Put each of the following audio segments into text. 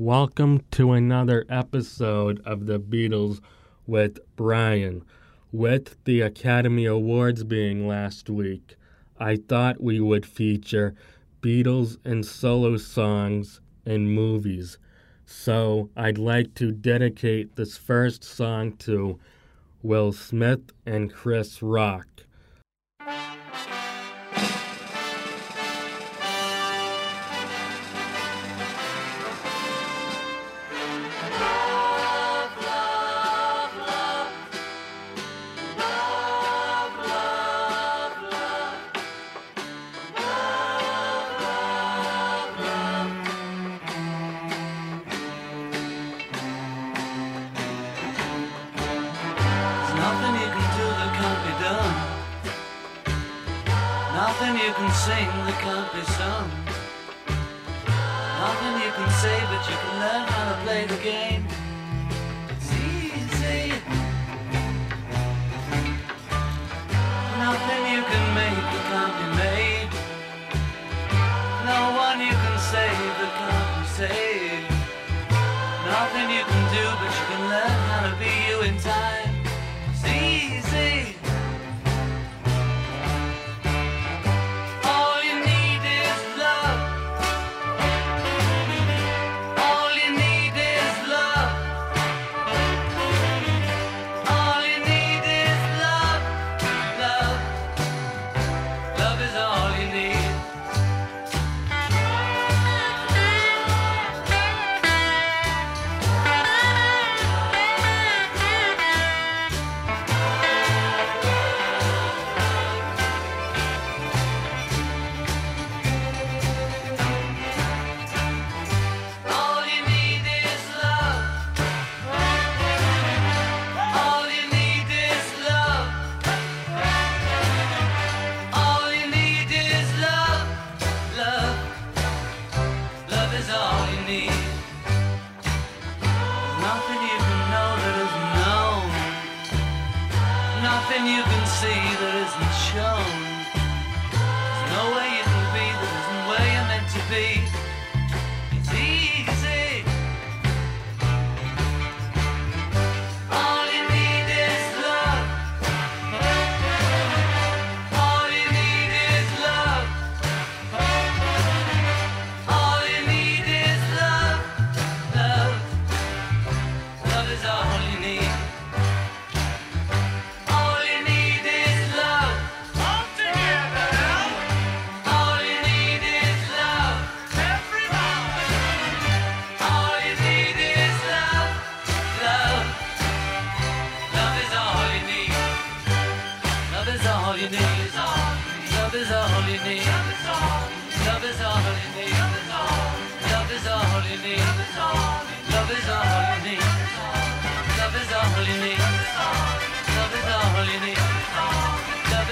Welcome to another episode of The Beatles with Brian. With the Academy Awards being last week, I thought we would feature Beatles and solo songs and movies. So I'd like to dedicate this first song to Will Smith and Chris Rock.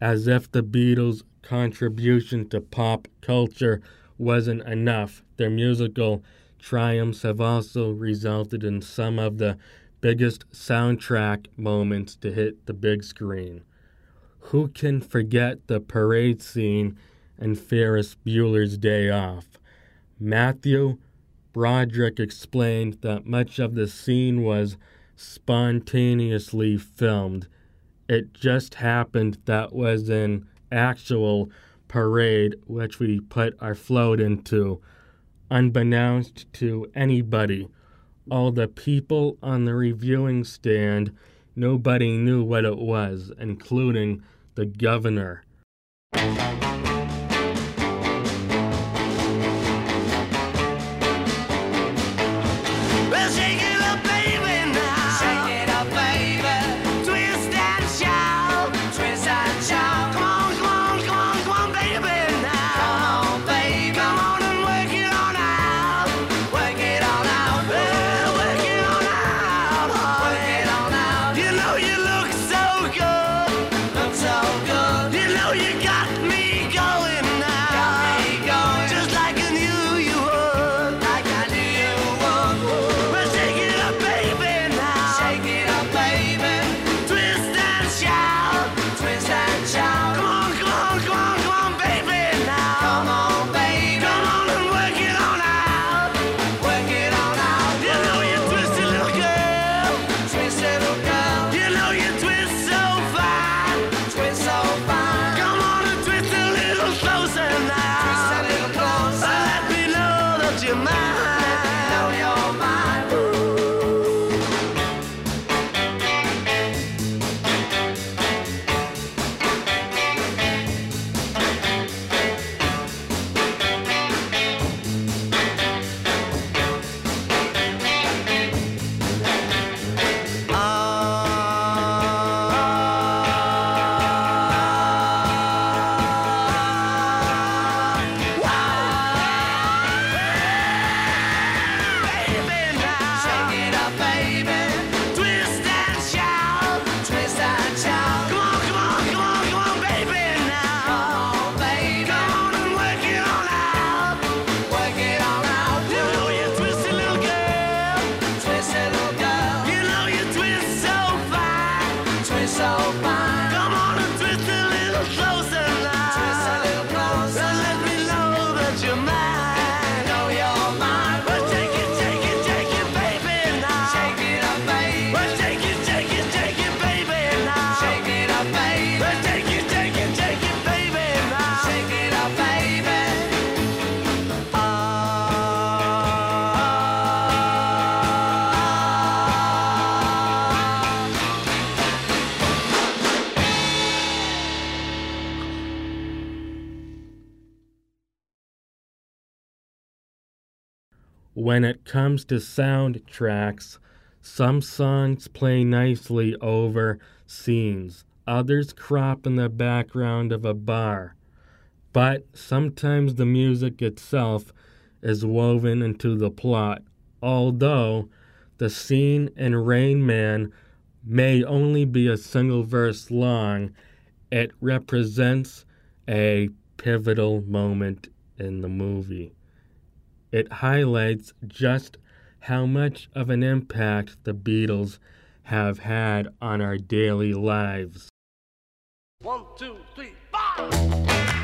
as if the Beatles' contribution to pop culture wasn't enough. Their musical triumphs have also resulted in some of the biggest soundtrack moments to hit the big screen. Who can forget the parade scene in Ferris Bueller's Day Off? Matthew Broderick explained that much of the scene was spontaneously filmed it just happened that was an actual parade which we put our float into. Unbeknownst to anybody, all the people on the reviewing stand, nobody knew what it was, including the governor when it comes to soundtracks, some songs play nicely over scenes, others crop in the background of a bar. But sometimes the music itself is woven into the plot, although the scene in Rain Man may only be a single verse long, it represents a pivotal moment in the movie it highlights just how much of an impact the Beatles have had on our daily lives. One, two, three, five!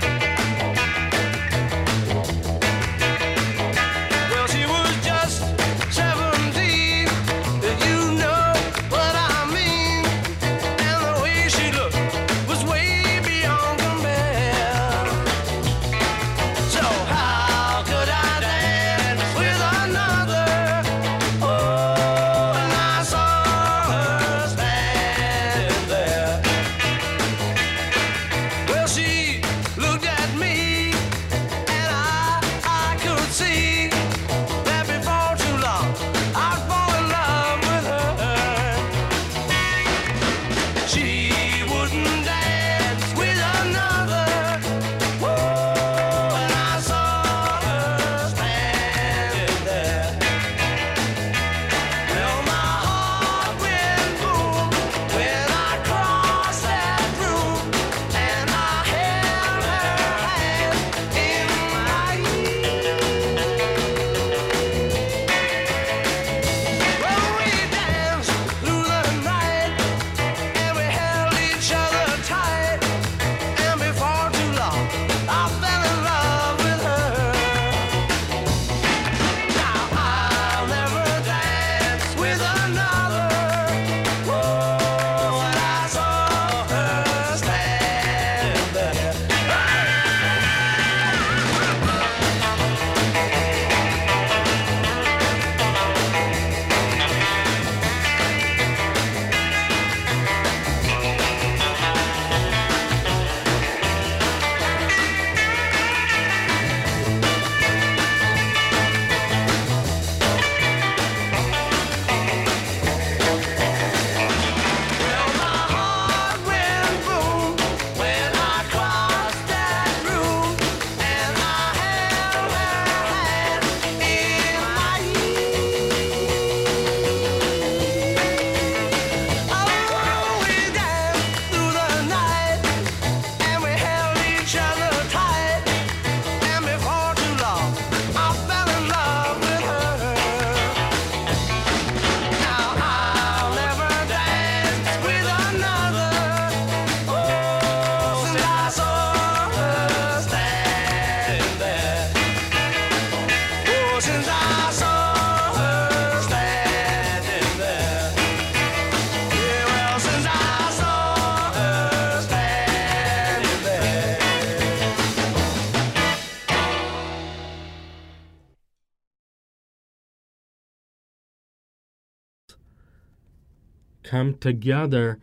come together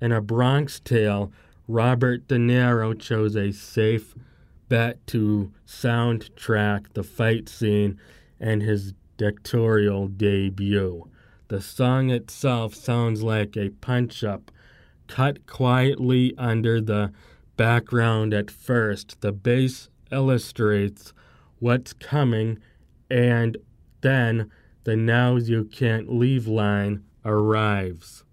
in a Bronx tale, Robert De Niro chose a safe bet to soundtrack the fight scene and his directorial debut. The song itself sounds like a punch up, cut quietly under the background at first. The bass illustrates what's coming, and then the Now You Can't Leave line arrives.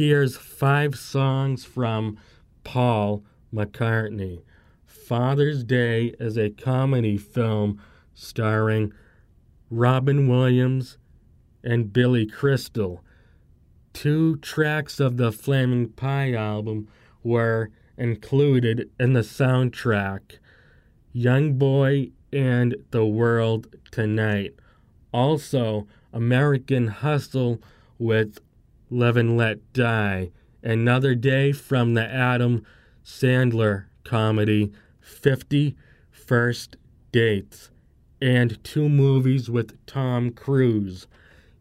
hears five songs from Paul McCartney. Father's Day is a comedy film starring Robin Williams and Billy Crystal. Two tracks of the Flaming Pie album were included in the soundtrack Young Boy and The World Tonight. Also, American Hustle with Live and Let Die. Another Day from the Adam Sandler comedy, Fifty First Dates, and two movies with Tom Cruise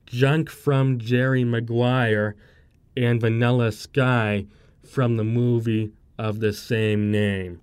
Junk from Jerry Maguire and Vanilla Sky from the movie of the same name.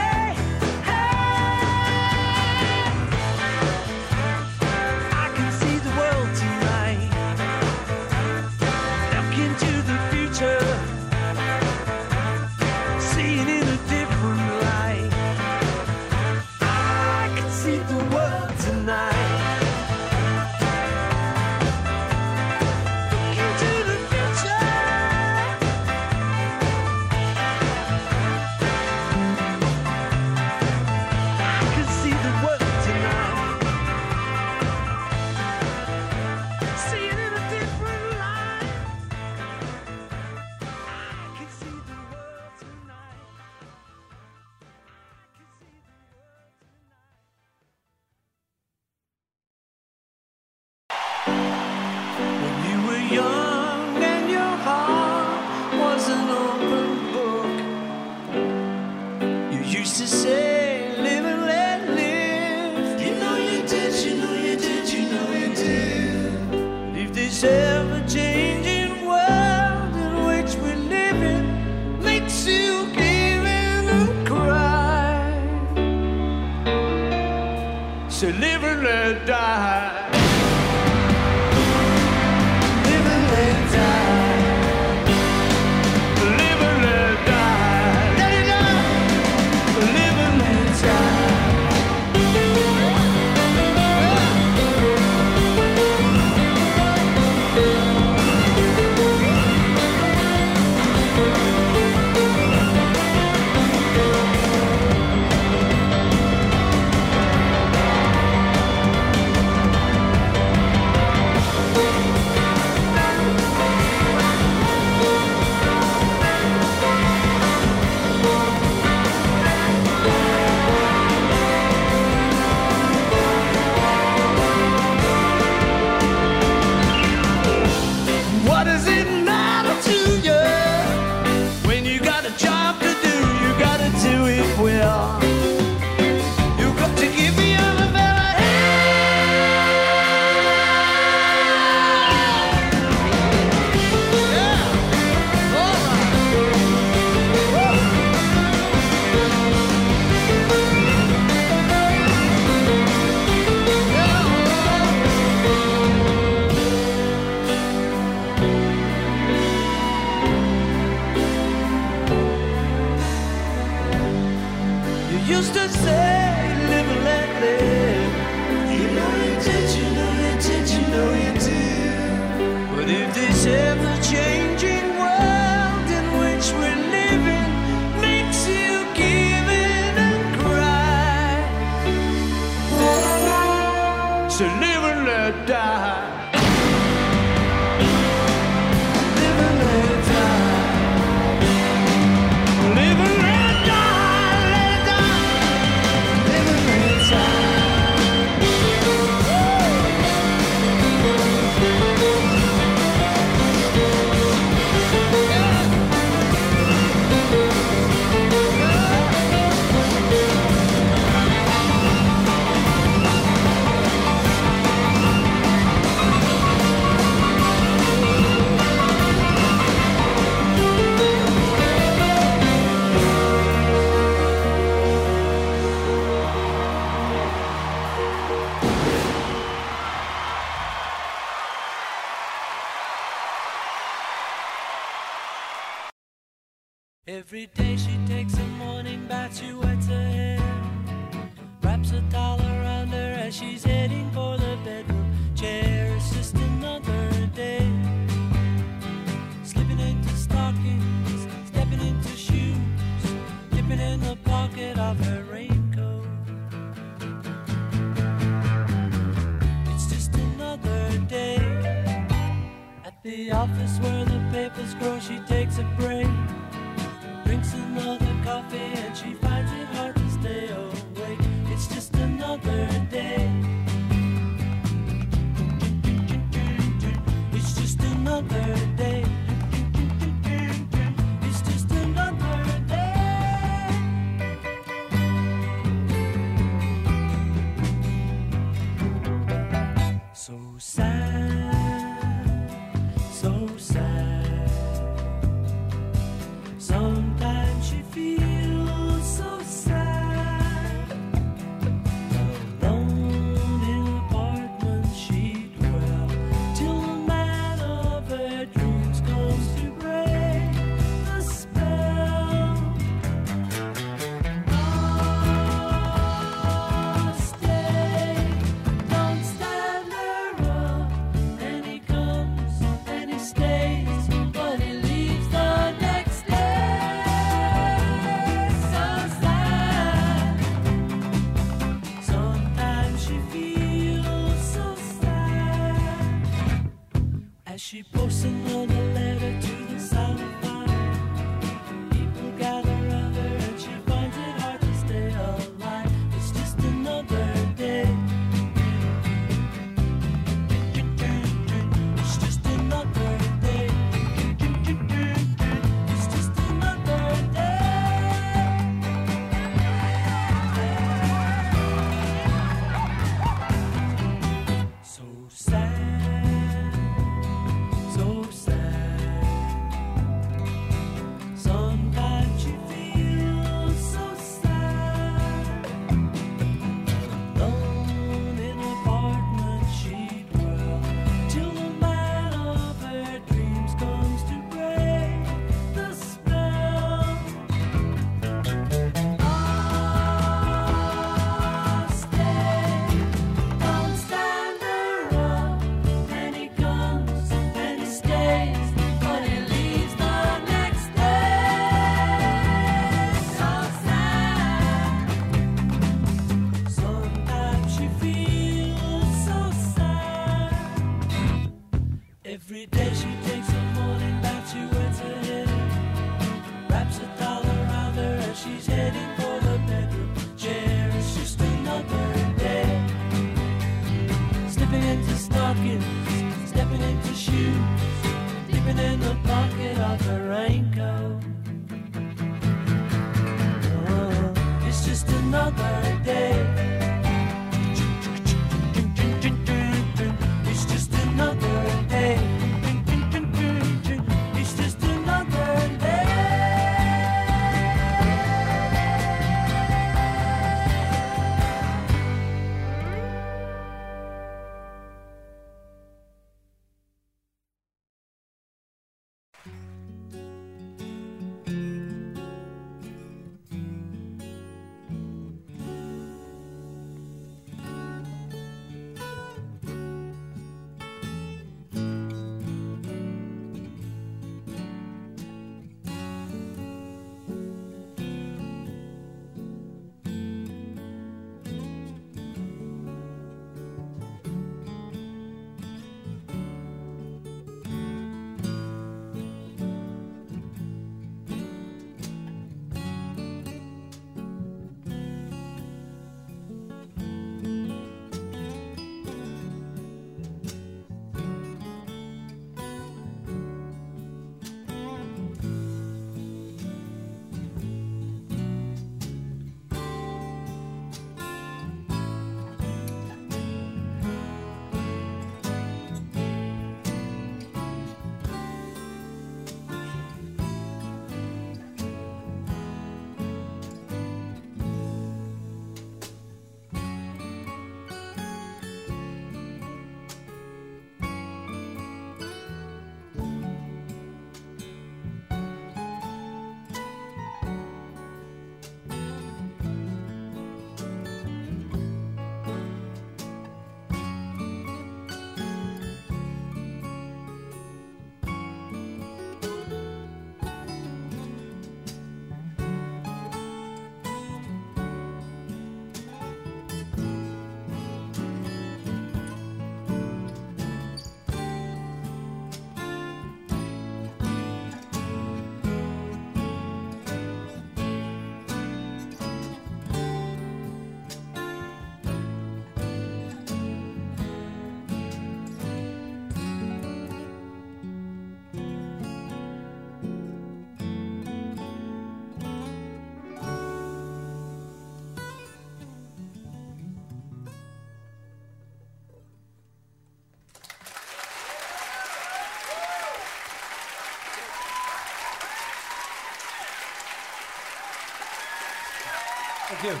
Thank you.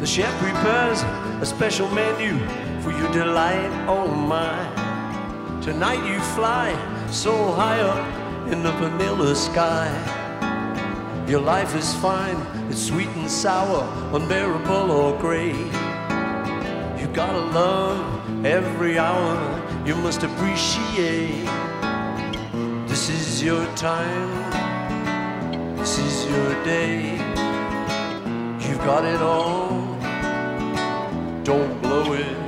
The chef prepares a special menu for your delight, oh my. Tonight you fly so high up in the vanilla sky. Your life is fine, it's sweet and sour, unbearable or gray. You gotta love every hour, you must appreciate. This is your time, this is your day. You've got it all, don't blow it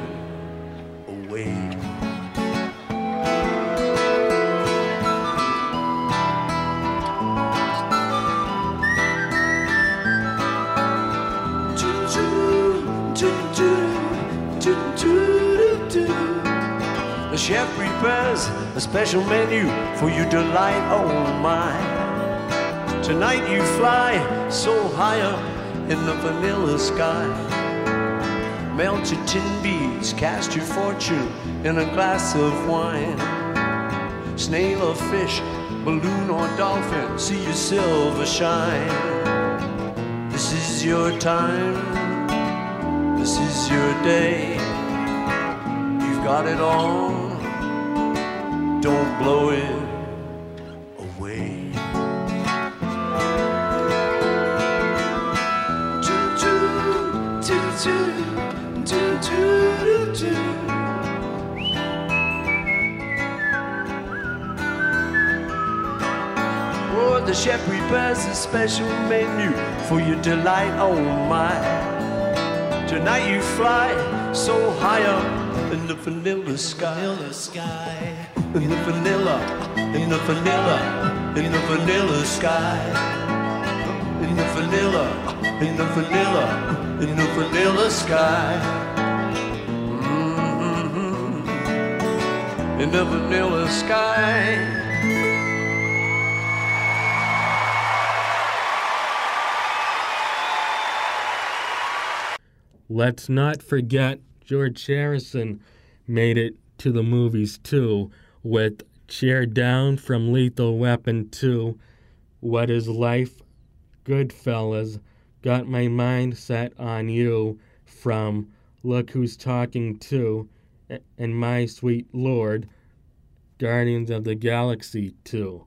special menu for your delight, oh my. Tonight you fly so high up in the vanilla sky. Melt your tin beads, cast your fortune in a glass of wine. Snail or fish, balloon or dolphin, see your silver shine. This is your time, this is your day. You've got it all, don't blow it away. Oh, the chef prepares a special menu for your delight, oh my. Tonight you fly so high up in the vanilla sky. In the vanilla, in the vanilla, in the vanilla sky. In the vanilla, in the vanilla, in the vanilla sky. Mhm. In the vanilla sky. Let's not forget George Harrison made it to the movies too with Cheer Down from Lethal Weapon 2, What is Life, Goodfellas, Got My Mind Set on You from Look Who's Talking Too, and My Sweet Lord, Guardians of the Galaxy 2.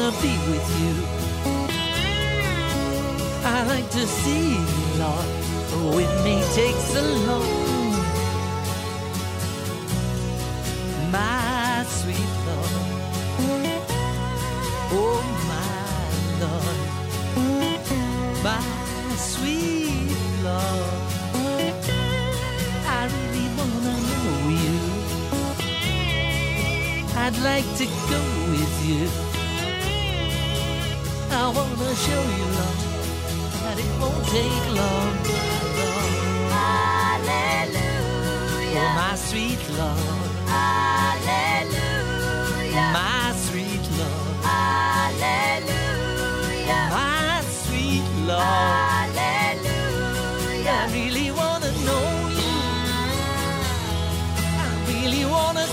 Really wanna be I wanna show you love, that it won't take long. Hallelujah. Oh, my sweet love. Hallelujah. My sweet love. Hallelujah. My sweet love. Hallelujah. I really wanna know you. I really wanna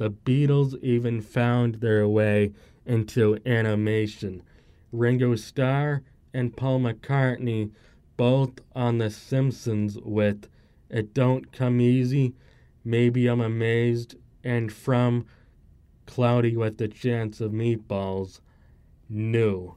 The Beatles even found their way into animation. Ringo Starr and Paul McCartney both on The Simpsons with It Don't Come Easy, Maybe I'm Amazed, and from Cloudy with the Chance of Meatballs, New.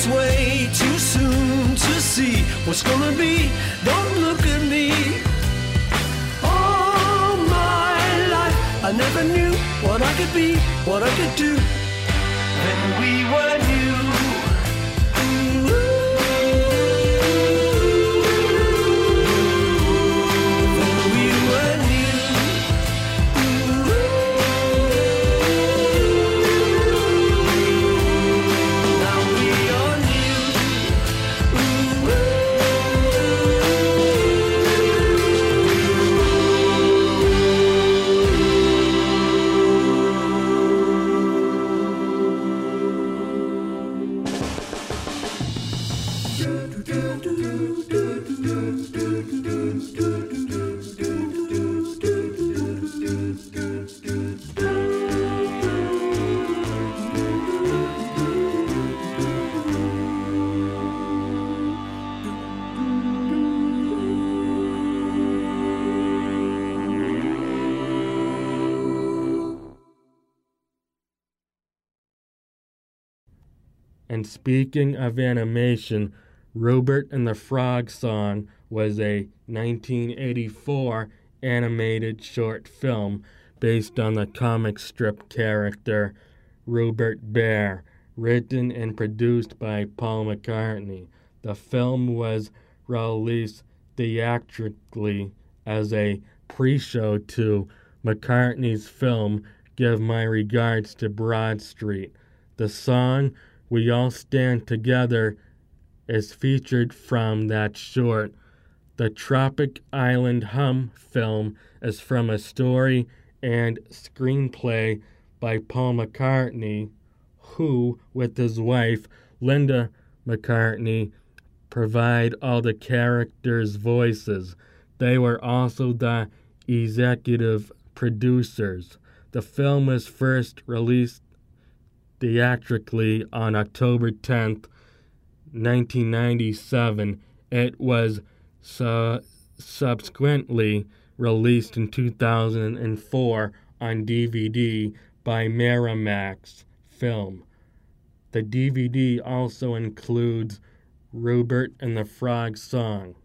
It's way too soon to see what's gonna be. Don't look at me. All my life, I never knew what I could be, what I could do. Then we were new. And speaking of animation, Rupert and the Frog Song was a 1984 animated short film based on the comic strip character Rupert Bear, written and produced by Paul McCartney. The film was released theatrically as a pre show to McCartney's film Give My Regards to Broad Street. The song We All Stand Together is featured from that short. The Tropic Island Hum film is from a story and screenplay by Paul McCartney, who, with his wife Linda McCartney, provide all the characters' voices. They were also the executive producers. The film was first released theatrically on October 10th, 1997. It was su- subsequently released in 2004 on DVD by Miramax Film. The DVD also includes Rupert and the Frog Song.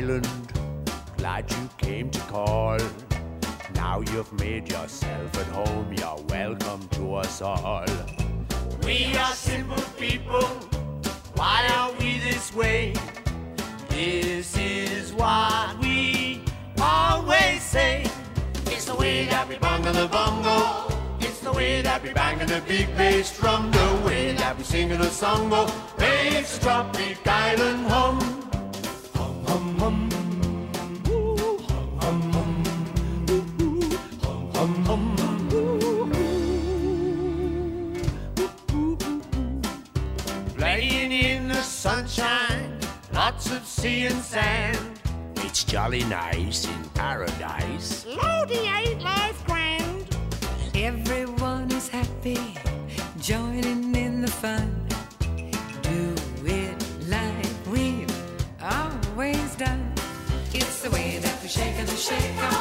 Island. Glad you came to call. Now you've made yourself at home. You're welcome to us all. We are simple people. Why are we this way? This is what we always say. It's the way that we bungle the bongo. It's the way that we bangin' the big bass drum. The way that we singin' a song. Makes the tropic island hum. Sea and sand. It's jolly nice in paradise. Lordy, ain't life grand? Everyone is happy, joining in the fun. Do it like we've always done. It's the way that we shake and shake 'em.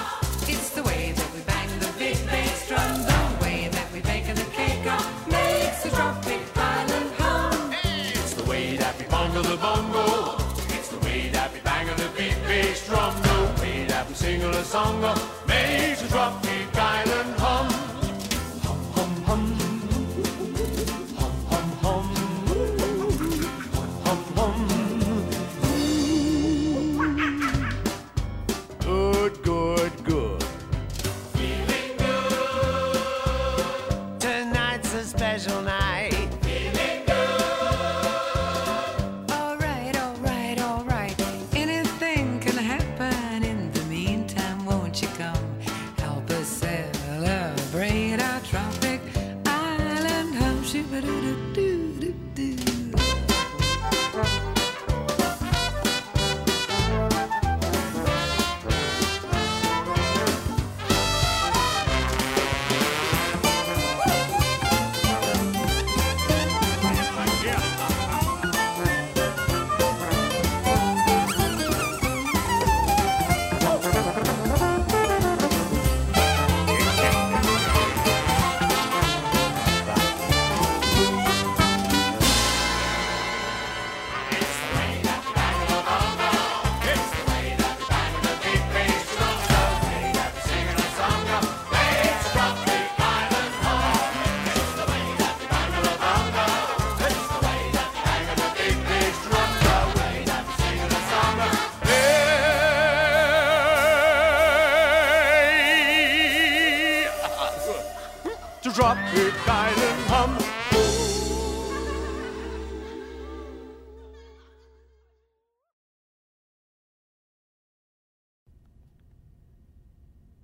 It's the way that we bang the big bass drum. Drum. That we sing a song makes the tropic island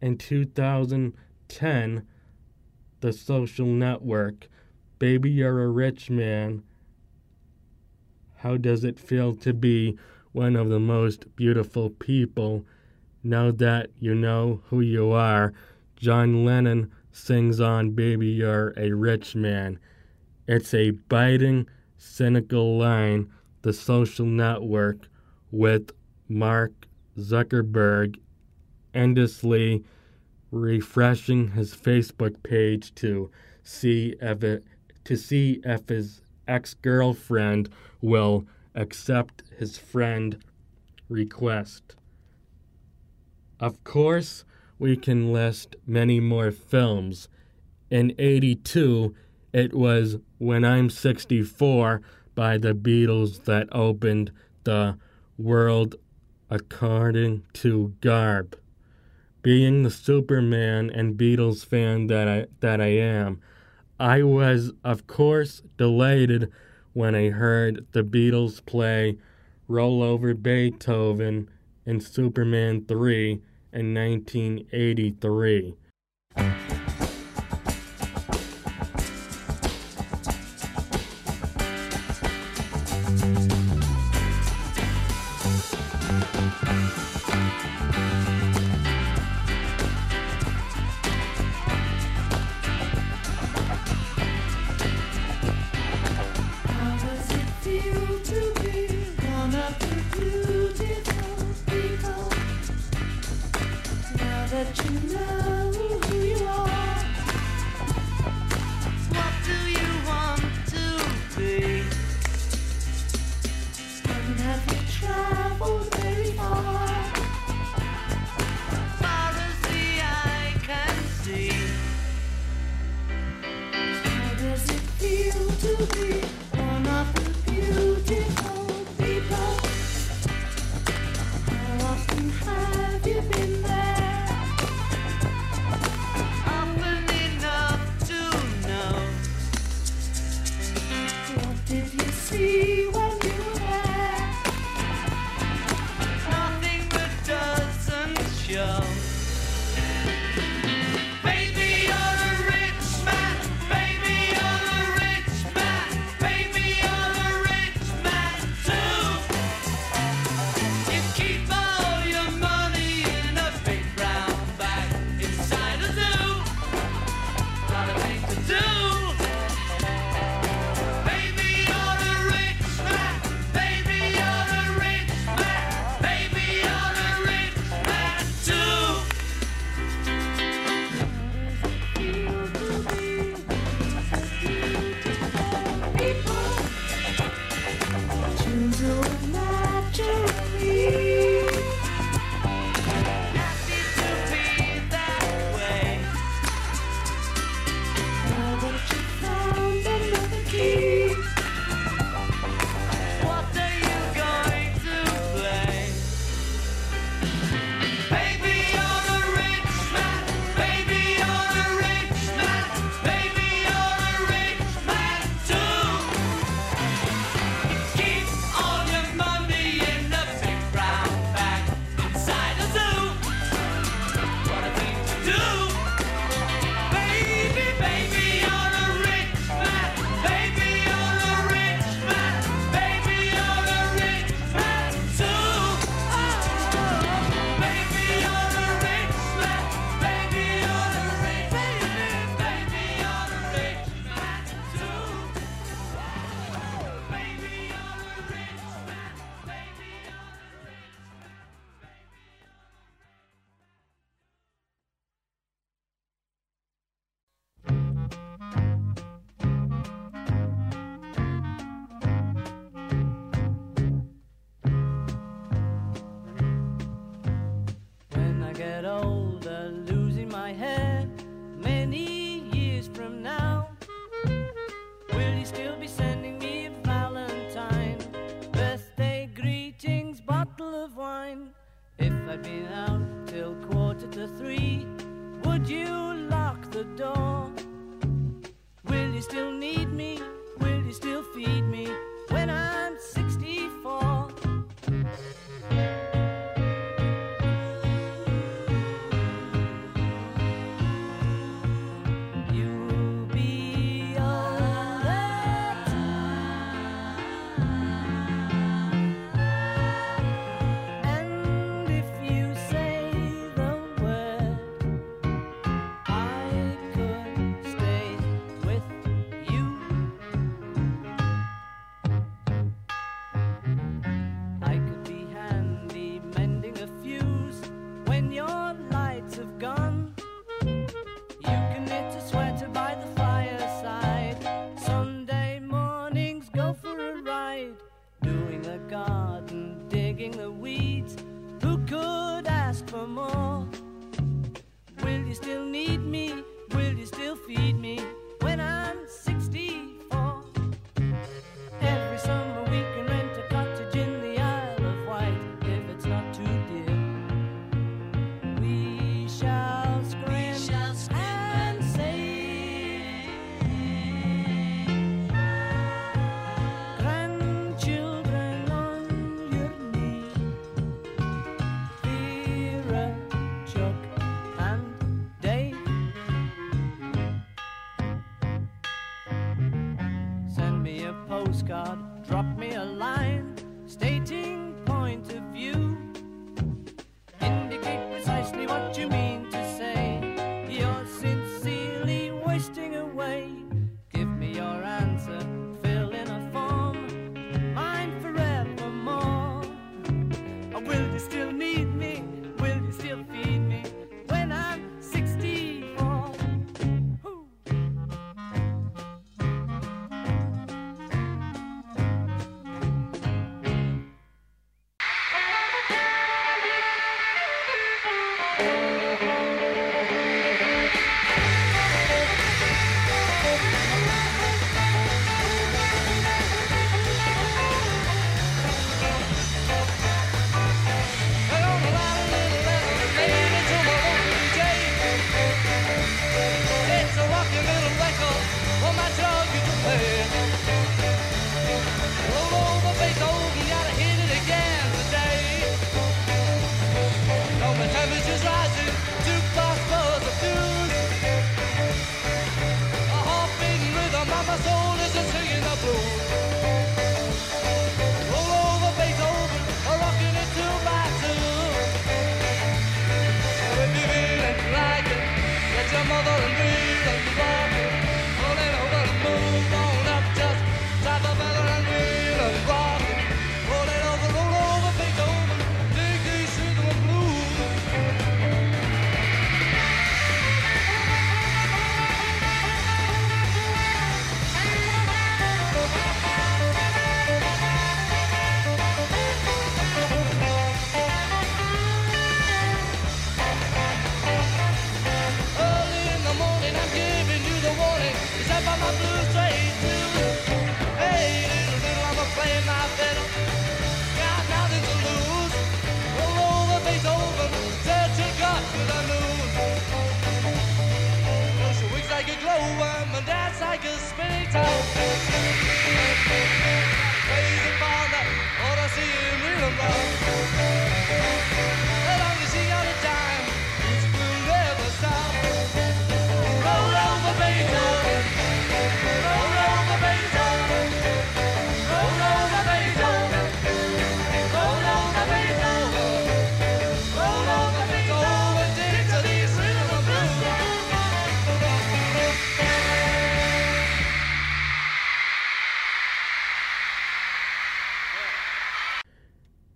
In 2010, The Social Network, Baby You're a Rich Man. How does it feel to be one of the most beautiful people? Now that you know who you are, John Lennon sings on Baby You're a Rich Man. It's a biting, cynical line, The Social Network, with Mark Zuckerberg endlessly refreshing his Facebook page to see if it, to see if his ex-girlfriend will accept his friend request. Of course, we can list many more films. In 82, it was When I'm 64 by the Beatles that opened the world according to Garp. Being the Superman and Beatles fan that I that I am, I was of course delighted when I heard the Beatles play Roll Over Beethoven in Superman 3 in 1983.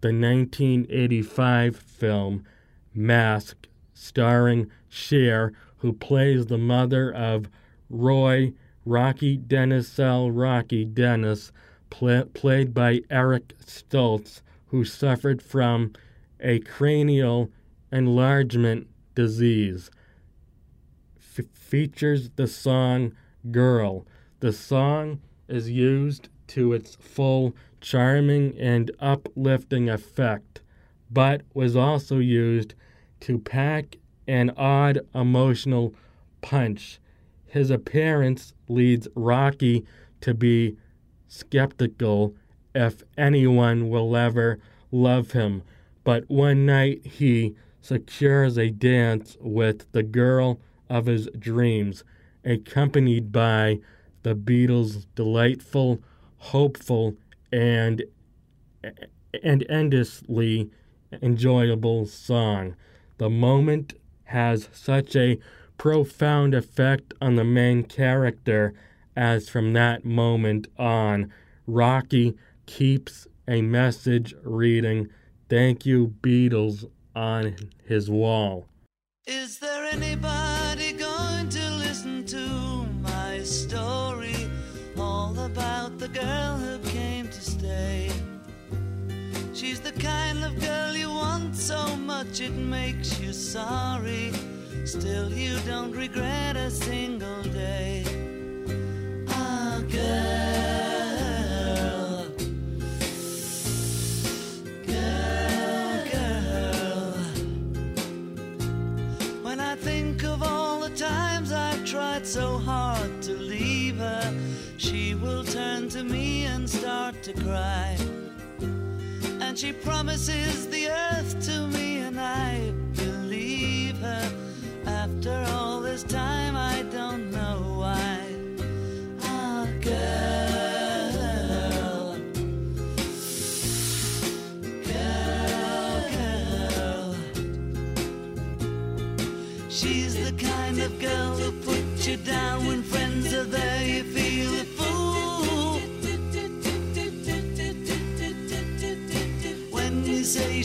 The 1985 film Mask, starring Cher, who plays the mother of Roy Rocky Dennisell Rocky Dennis, pla- played by Eric Stoltz, who suffered from a cranial enlargement disease. F- features the song Girl. The song is used to its full charming and uplifting effect, but was also used to pack an odd emotional punch. His appearance leads Rocky to be skeptical if anyone will ever love him, but one night he secures a dance with the girl of his dreams, accompanied by the Beatles' delightful, hopeful, and and endlessly enjoyable song. The moment has such a profound effect on the main character as from that moment on, Rocky keeps a message reading, Thank you, Beatles, on his wall. Is there anybody going to listen to my story? All about the girl to. She's the kind of girl you want so much it makes you sorry. Still, you don't regret a single day. Ah, girl. Girl, girl. When I think of all the times I've tried so hard to leave her, will turn to me and start to cry. And she promises the earth to me, and I believe her. After all this time, I don't know why. Ah, oh, girl. She's the kind of girl who puts you down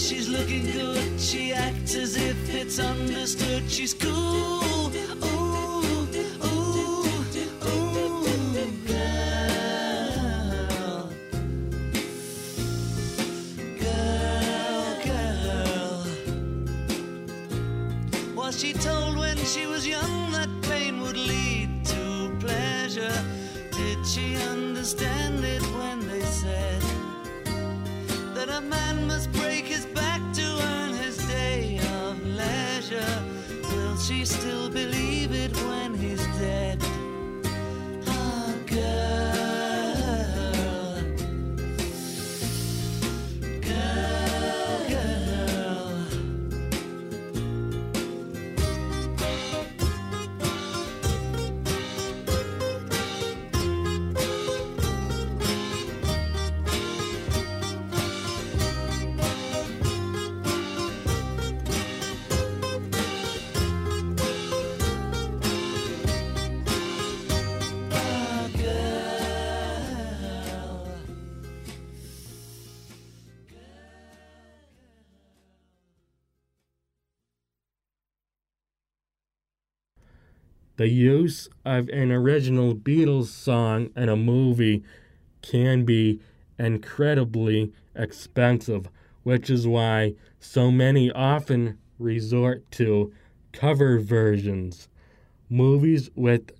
she's looking good, she acts as if it's understood. She's cool. Ooh, ooh, ooh, girl. Girl, girl. Was she told when she was young The use of an original Beatles song in a movie can be incredibly expensive, which is why so many often resort to cover versions. Movies with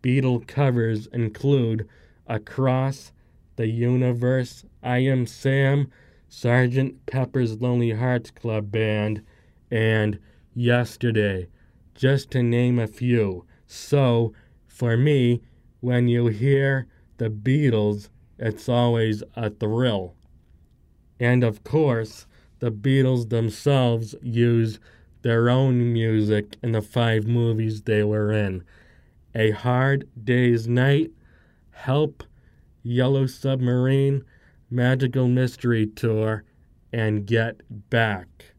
Beatle covers include Across the Universe, I Am Sam, Sgt. Pepper's Lonely Hearts Club Band, and Yesterday, just to name a few. So, for me, when you hear the Beatles, it's always a thrill. And of course, the Beatles themselves used their own music in the five movies they were in A Hard Day's Night, Help, Yellow Submarine, Magical Mystery Tour, and Get Back.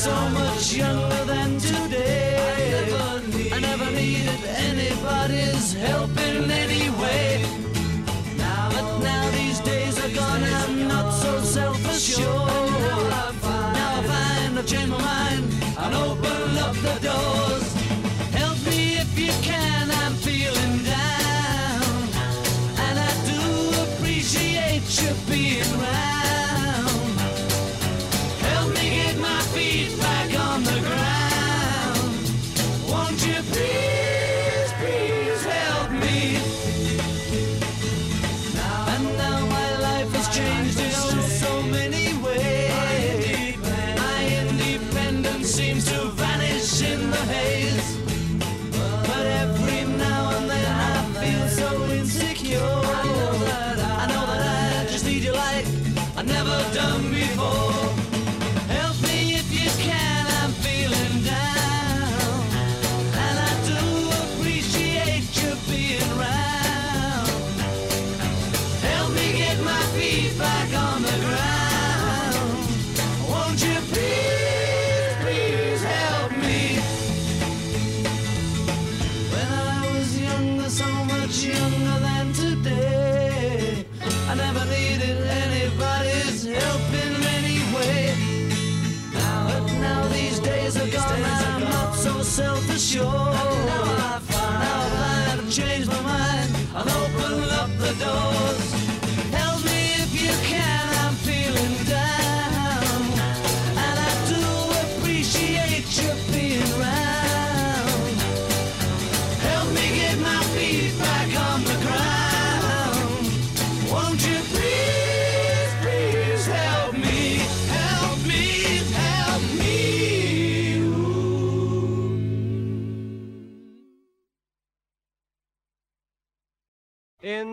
so much younger than today. I never needed anybody's help in any way. Now, but now these days are gone, I'm not so self assured. Now I find I've changed my mind. I know.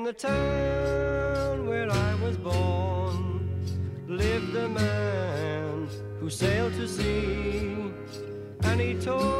the town where I was born lived a man who sailed to sea and he told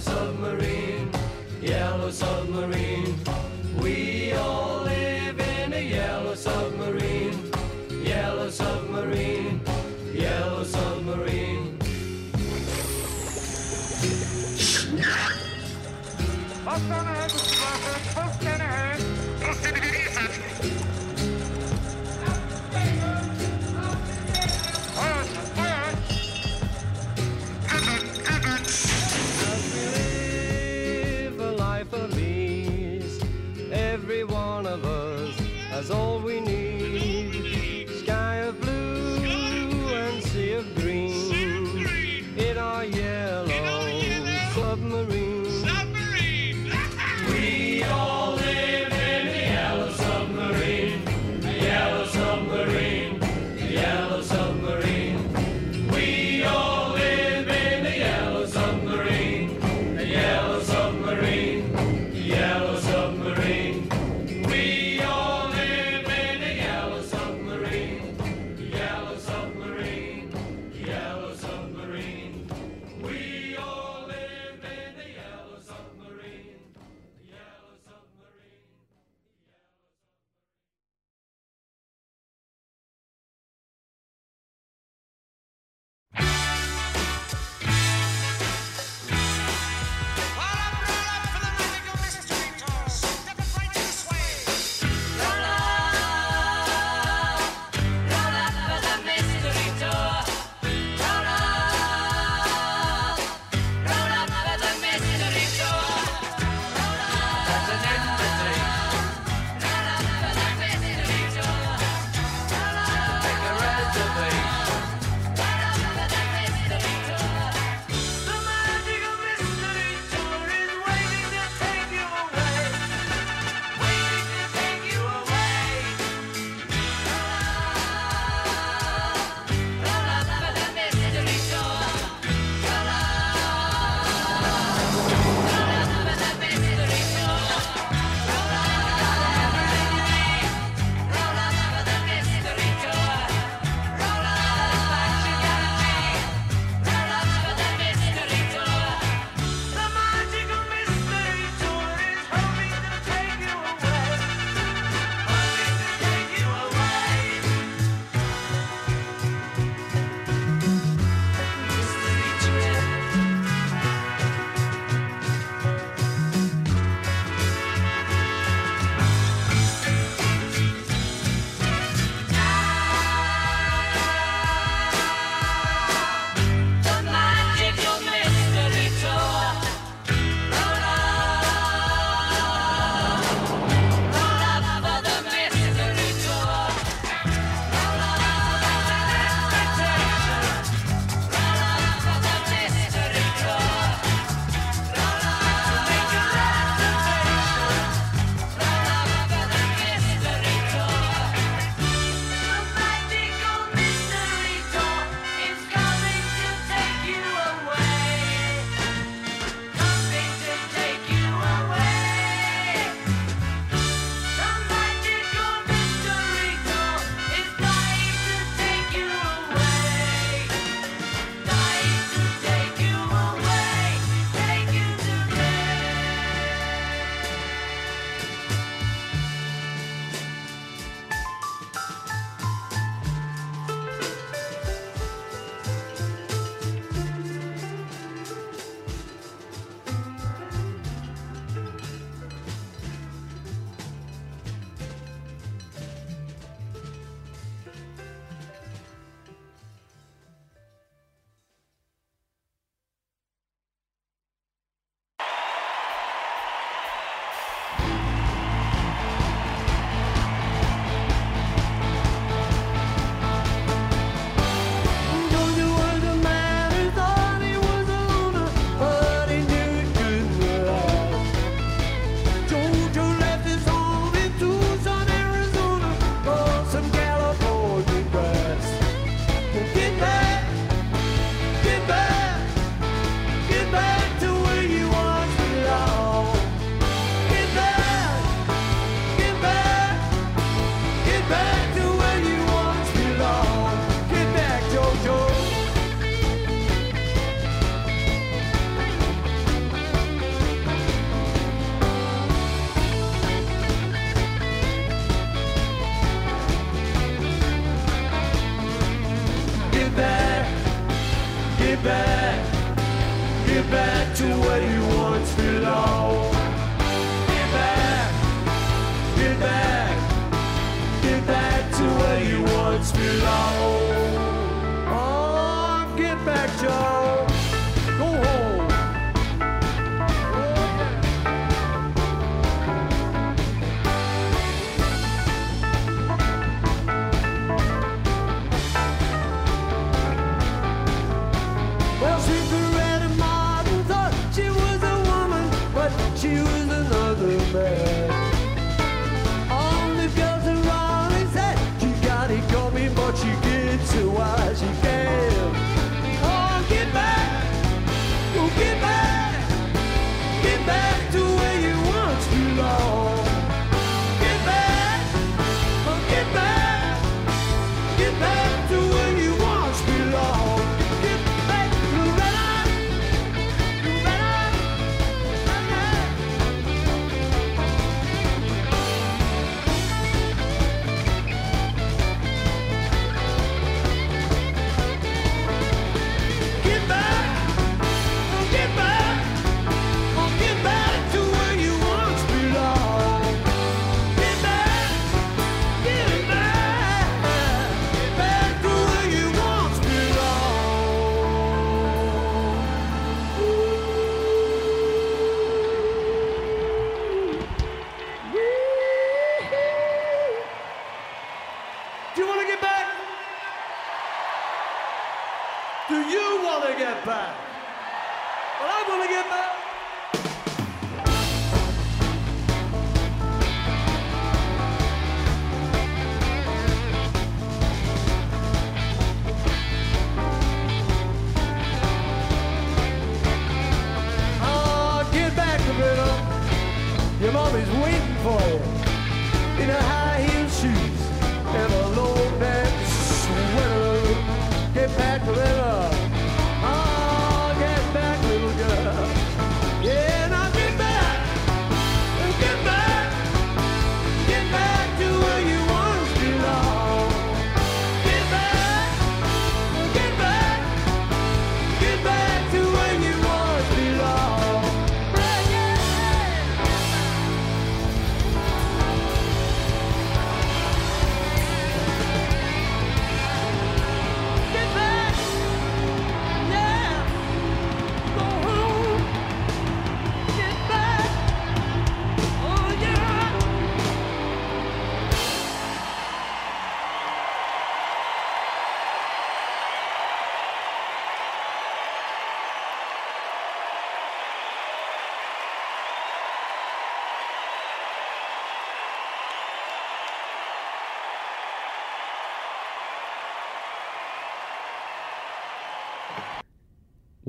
Yellow submarine, yellow submarine.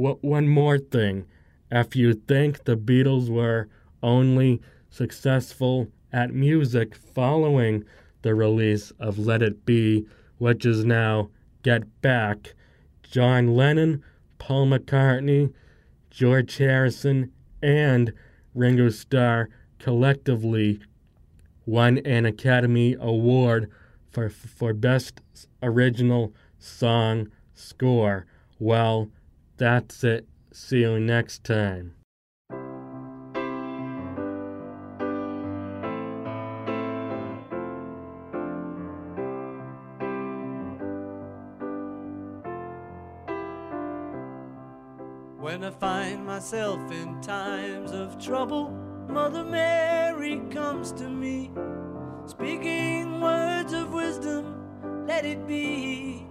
One more thing. If you think the Beatles were only successful at music following the release of Let It Be, which is now Get Back, John Lennon, Paul McCartney, George Harrison, and Ringo Starr collectively won an Academy Award for, for Best Original Song Score. Well, that's it. See you next time. When I find myself in times of trouble, Mother Mary comes to me, speaking words of wisdom, let it be.